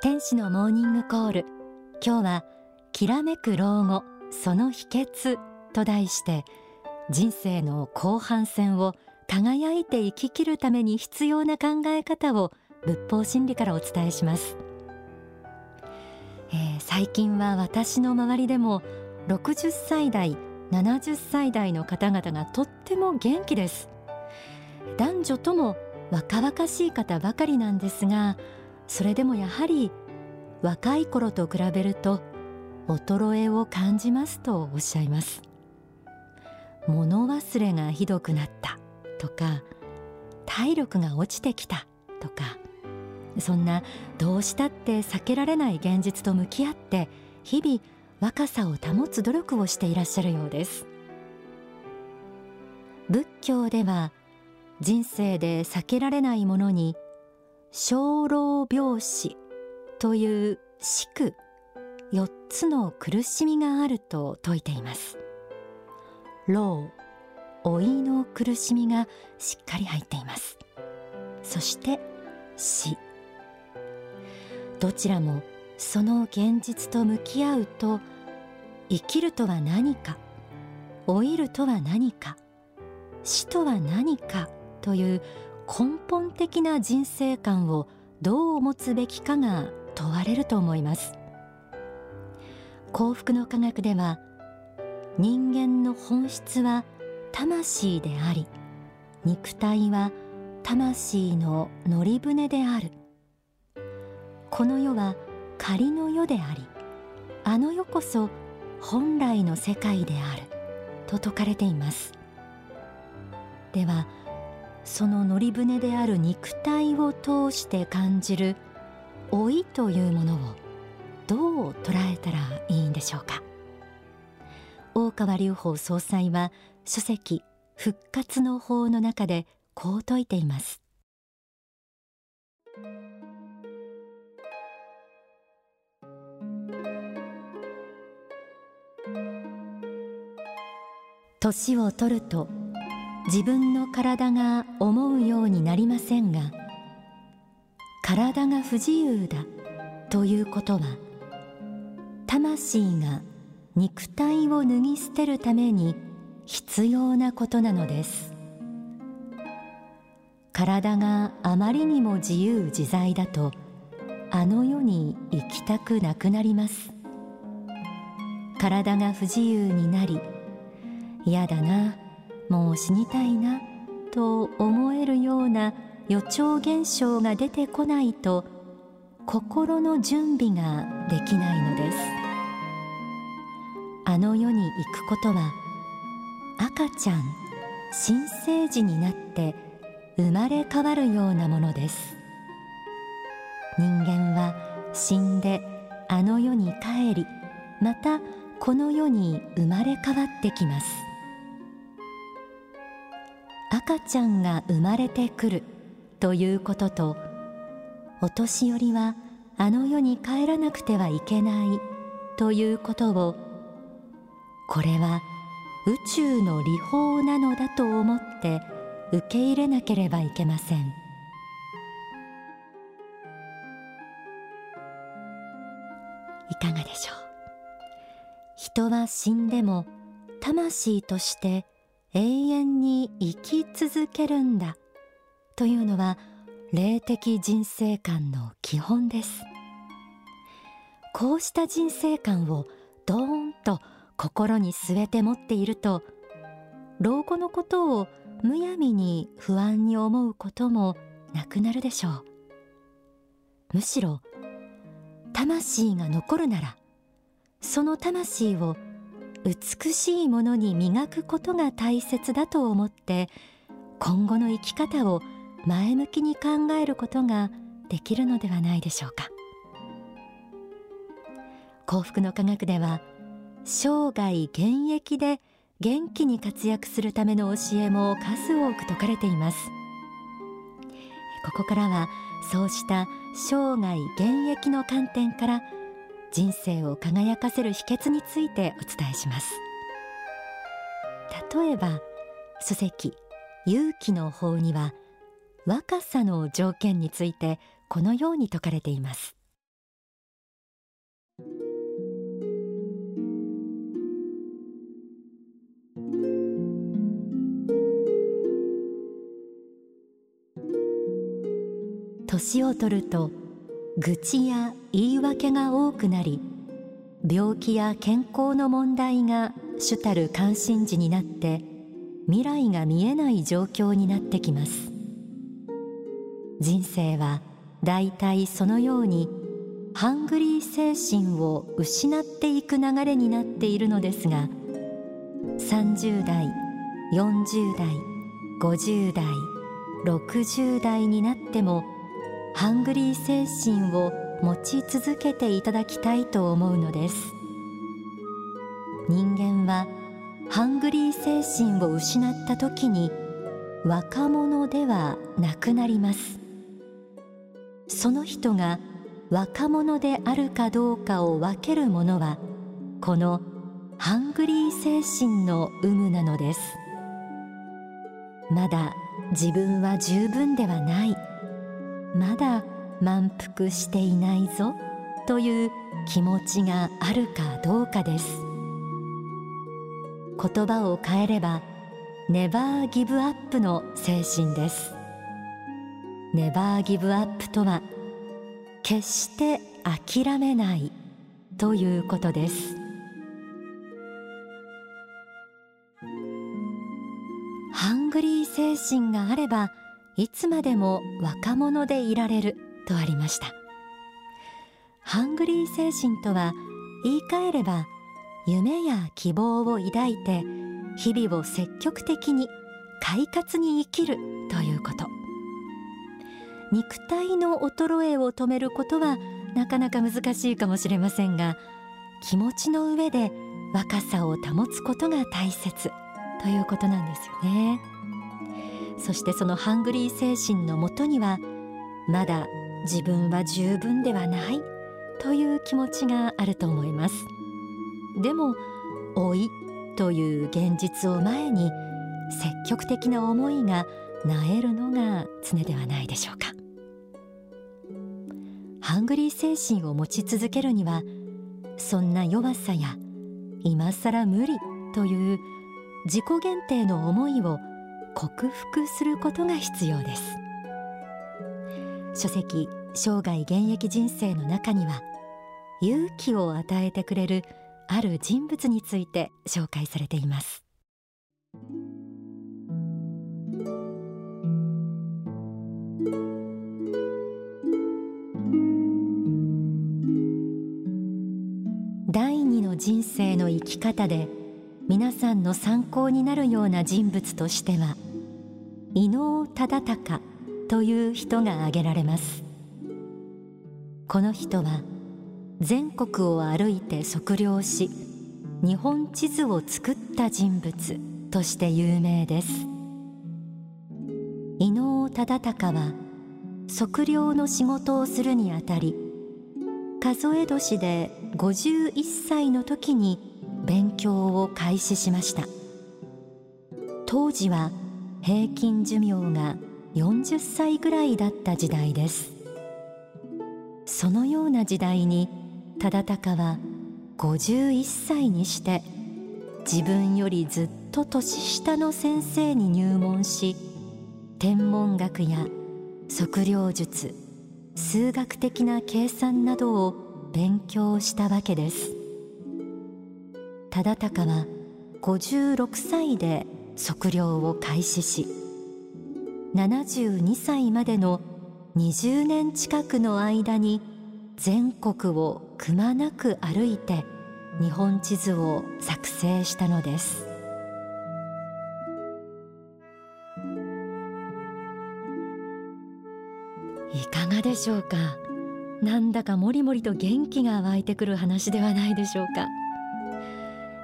天使のモーニングコール。今日はきらめく老後その秘訣と題して人生の後半戦を輝いて生き切るために必要な考え方を仏法真理からお伝えします、えー、最近は私の周りでも60歳代70歳代の方々がとっても元気です。男女とも若々しい方ばかりなんですがそれでもやはり若い頃と比べると衰えを感じますとおっしゃいます。物忘れがひどくなったとか体力が落ちてきたとかそんなどうしたって避けられない現実と向き合って日々若さを保つ努力をしていらっしゃるようです。仏教では人生で避けられないものに生老病死という死苦4つの苦しみがあると説いています。老老いの苦しみがしっかり入っています。そして死。どちらもその現実と向き合うと生きるとは何か老いるとは何か死とは何かという根本的な人生観をどう持つべきかが問われると思います。幸福の科学では人間の本質は魂であり肉体は魂の乗り船である。この世は仮の世でありあの世こそ本来の世界であると説かれています。ではその乗り船である肉体を通して感じる老いというものをどう捉えたらいいんでしょうか？大川隆法総裁は書籍復活の法の中でこう説いています。年を取ると自分の体が思うようになりませんが体が不自由だということは魂が肉体を脱ぎ捨てるために必要なことなのです。体があまりにも自由自在だとあの世に行きたくなくなります。体が不自由になり嫌だな。もう死にたいなと思えるような予兆現象が出てこないと心の準備ができないのです。あの世に行くことは赤ちゃん新生児になって生まれ変わるようなものです。人間は死んであの世に帰りまたこの世に生まれ変わってきます。赤ちゃんが生まれてくるということとお年寄りはあの世に帰らなくてはいけないということをこれは宇宙の理法なのだと思って受け入れなければいけません。いかがでしょう。人は死んでも魂として永遠に生き続けるんだ。というのは霊的人生観の基本です。こうした人生観をドーンと心に据えて持っていると老後のことをむやみに不安に思うこともなくなるでしょう。むしろ魂が残るならその魂を美しいものに磨くことが大切だと思って今後の生き方を前向きに考えることができるのではないでしょうか。幸福の科学では生涯現役で元気に活躍するための教えも数多く説かれています。ここからはそうした生涯現役の観点から人生を輝かせる秘訣についてお伝えします。例えば書籍勇気の法には若さの条件についてこのように説かれています。年を取ると愚痴や言い訳が多くなり病気や健康の問題が主たる関心事になって未来が見えない状況になってきます。人生はだいたいそのようにハングリー精神を失っていく流れになっているのですが30代40代50代60代になってもハングリー精神を持ち続けていただきたいと思うのです。人間はハングリー精神を失った時に若者ではなくなります。その人が若者であるかどうかを分けるものはこのハングリー精神の有無なのです。まだ自分は十分ではない。まだ満腹していないぞという気持ちがあるかどうかです。言葉を変えればネバーギブアップの精神です。ネバーギブアップとは決して諦めないということです。ハングリー精神があればいつまでも若者でいられるとありました。ハングリー精神とは言い換えれば夢や希望を抱いて日々を積極的に快活に生きるということ。肉体の衰えを止めることはなかなか難しいかもしれませんが気持ちの上で若さを保つことが大切ということなんですよね。そしてそのハングリー精神のもとにはまだ自分は十分ではないという気持ちがあると思います。でも老いという現実を前に積極的な思いがなえるのが常ではないでしょうか。ハングリー精神を持ち続けるにはそんな弱さや今更無理という自己限定の思いを克服することが必要です。書籍生涯現役人生の中には勇気を与えてくれるある人物について紹介されています。第二の人生の生き方で皆さんの参考になるような人物としては伊能忠敬という人が挙げられます。この人は全国を歩いて測量し日本地図を作った人物として有名です。伊能忠敬は測量の仕事をするにあたり数え年で51歳の時に勉強を開始しました。当時は平均寿命が40歳ぐらいだった時代です。そのような時代に忠敬は51歳にして自分よりずっと年下の先生に入門し天文学や測量術数学的な計算などを勉強したわけです。忠敬は56歳で測量を開始し72歳までの20年近くの間に全国をくまなく歩いて日本地図を作成したのです。いかがでしょうか？なんだかもりもりと元気が湧いてくる話ではないでしょうか。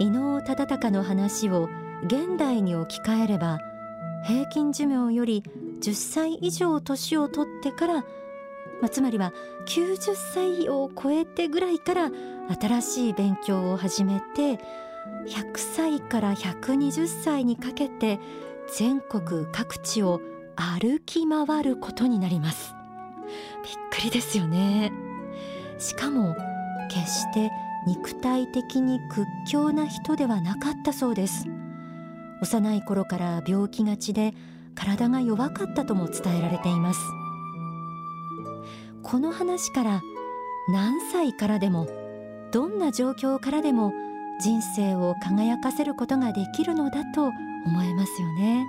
伊能忠敬の話を現代に置き換えれば平均寿命より10歳以上年を取ってからまあ、つまりは90歳を超えてぐらいから新しい勉強を始めて100歳から120歳にかけて全国各地を歩き回ることになります。びっくりですよね。しかも決して肉体的に屈強な人ではなかったそうです。幼い頃から病気がちで体が弱かったとも伝えられています。この話から何歳からでもどんな状況からでも人生を輝かせることができるのだと思えますよね、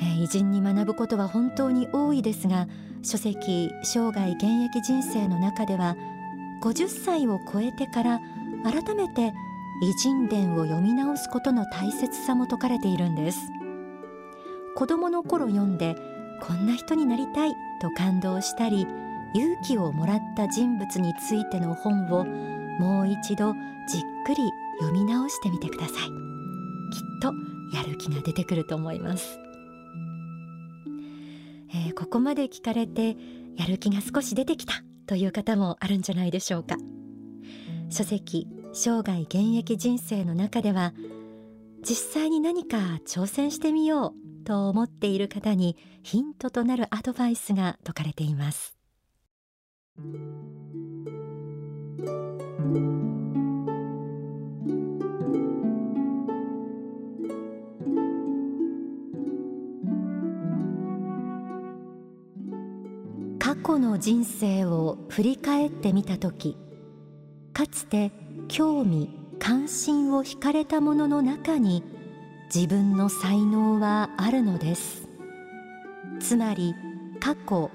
えー、偉人に学ぶことは本当に多いですが書籍生涯現役人生の中では50歳を超えてから改めて偉人伝を読み直すことの大切さも説かれているんです。子供の頃読んでこんな人になりたいと感動したり勇気をもらった人物についての本をもう一度じっくり読み直してみてください。きっとやる気が出てくると思います、えー、ここまで聞かれてやる気が少し出てきたという方もあるんじゃないでしょうか。書籍生涯現役人生の中では実際に何か挑戦してみようと思っている方にヒントとなるアドバイスが説かれています。過去の人生を振り返ってみた時かつて興味関心を惹かれたものの中に自分の才能はあるのです。つまり過去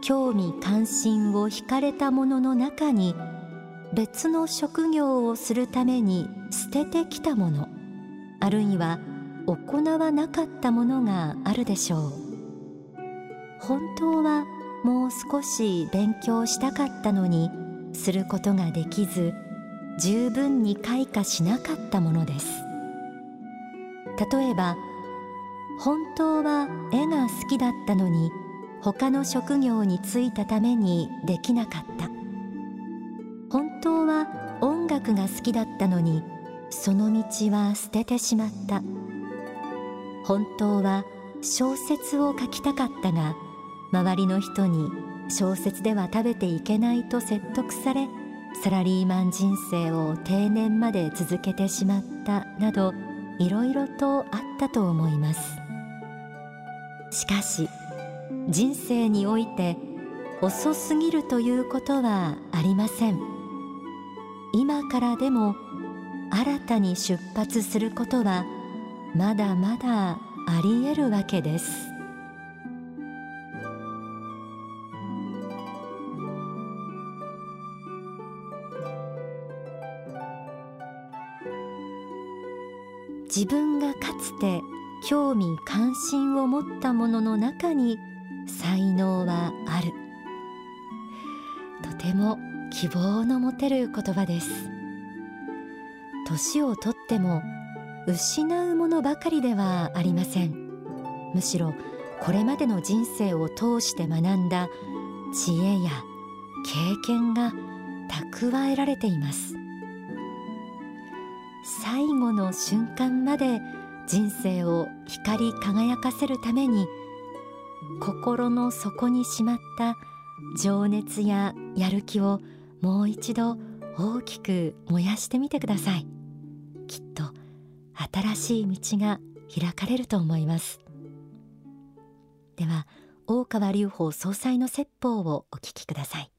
興味関心を惹かれたものの中に別の職業をするために捨ててきたものあるいは行わなかったものがあるでしょう。本当はもう少し勉強したかったのにすることができず十分に開花しなかったものです。例えば本当は絵が好きだったのに他の職業に就いたためにできなかった。本当は音楽が好きだったのにその道は捨ててしまった。本当は小説を書きたかったが周りの人に小説では食べていけないと説得されサラリーマン人生を定年まで続けてしまったなどいろいろとあったと思います。しかし人生において遅すぎるということはありません。今からでも新たに出発することはまだまだあり得るわけです。自分がかつて興味関心を持ったものの中に才能はある。とても希望の持てる言葉です。年をとっても失うものばかりではありません。むしろこれまでの人生を通して学んだ知恵や経験が蓄えられています。最後の瞬間まで人生を光り輝かせるために心の底にしまった情熱ややる気をもう一度大きく燃やしてみてください。きっと新しい道が開かれると思います。では大川隆法総裁の説法をお聞きください。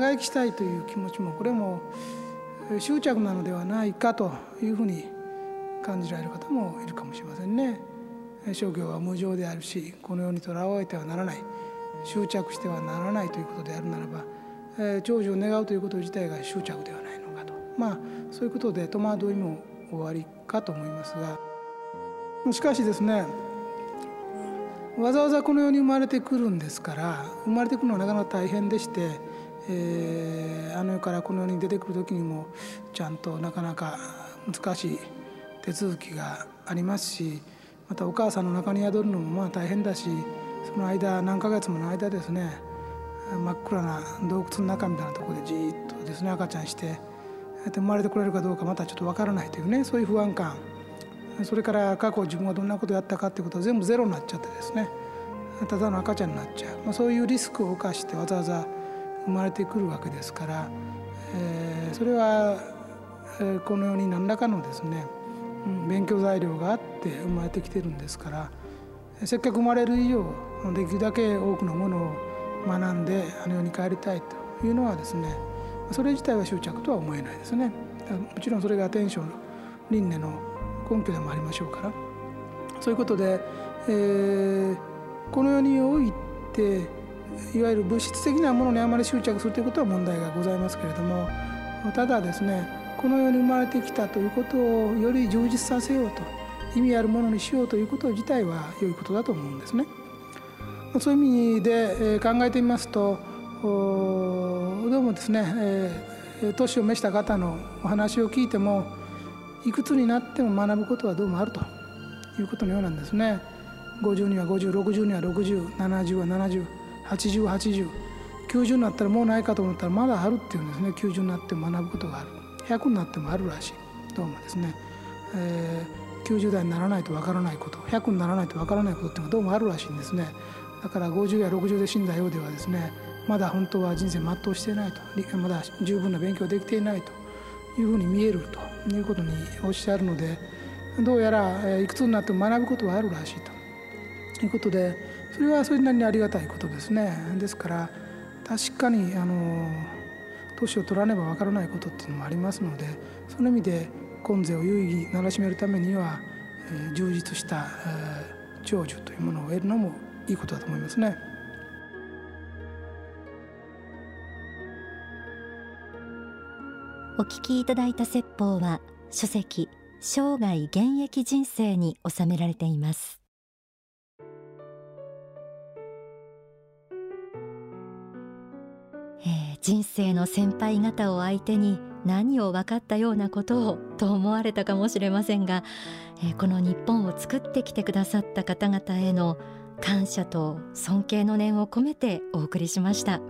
長生きしたいという気持ちもこれも執着なのではないかというふうに感じられる方もいるかもしれませんね。諸行は無常であるしこの世にとらわれてはならない。執着してはならないということであるならば、長寿を願うということ自体が執着ではないのかと。まあそういうことで戸惑いも終わりかと思いますが。しかしですねわざわざこの世に生まれてくるんですから生まれてくるのはなかなか大変でしてえー、あの世からこの世に出てくる時にもちゃんとなかなか難しい手続きがありますしまたお母さんの中に宿るのもまあ大変だしその間何ヶ月もの間ですね真っ暗な洞窟の中みたいなところでじっとですね赤ちゃんして生まれてくれるかどうかまたちょっとわからないというねそういう不安感。それから過去自分がどんなことをやったかっていうことは全部ゼロになっちゃってですねただの赤ちゃんになっちゃう、まあ、そういうリスクを冒してわざわざ生まれてくるわけですから、えー、それは、えー、このように何らかのですね、うん、勉強材料があって生まれてきてるんですからせっかく生まれる以上できるだけ多くのものを学んであの世に帰りたいというのはですねそれ自体は執着とは思えないですね。もちろんそれが天正輪廻の根拠でもありましょうから。そういうことで、えー、この世においていわゆる物質的なものにあまり執着するということは問題がございますけれどもただですねこの世に生まれてきたということをより充実させようと意味あるものにしようということ自体は良いことだと思うんですね。そういう意味で考えてみますとどうもですね年を召した方のお話を聞いてもいくつになっても学ぶことはどうもあるということのようなんですね。50には5060には6070は70 808090になったらもうないかと思ったらまだあるっていうんですね。90になっても学ぶことがある。100になってもあるらしい。どうもですね、えー、90代にならないとわからないこと。100にならないとわからないことっていうのがどうもあるらしいんですね。だから50や60で死んだようではですねまだ本当は人生全うしていないと。まだ十分な勉強できていないと。いうふうに見えると。いうことにおっしゃるのでどうやらいくつになっても学ぶことはあるらしいと。いうことでそれはそれなりにありがたいことですねですから確かにあの年を取らねばわからないことっていうのもありますのでその意味で今世を有意義ならしめるためには、えー、充実した、えー、長寿というものを得るのもいいことだと思いますね。お聞きいただいた説法は書籍生涯現役人生に収められています人生の先輩方を相手に何を分かったようなことをと思われたかもしれませんが、えー、この日本を作ってきてくださった方々への感謝と尊敬の念を込めてお送りしました。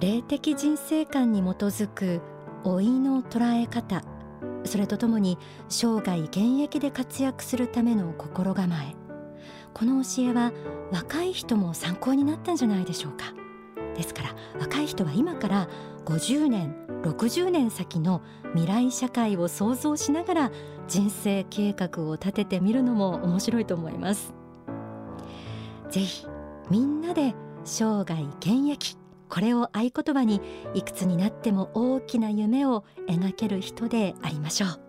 霊的人生観に基づく老いの捉え方それとともに生涯現役で活躍するための心構えこの教えは若い人も参考になったんじゃないでしょうか。ですから若い人は今から50年60年先の未来社会を想像しながら人生計画を立ててみるのも面白いと思います。ぜひみんなで生涯現役これを合言葉にいくつになっても大きな夢を描ける人でありましょう。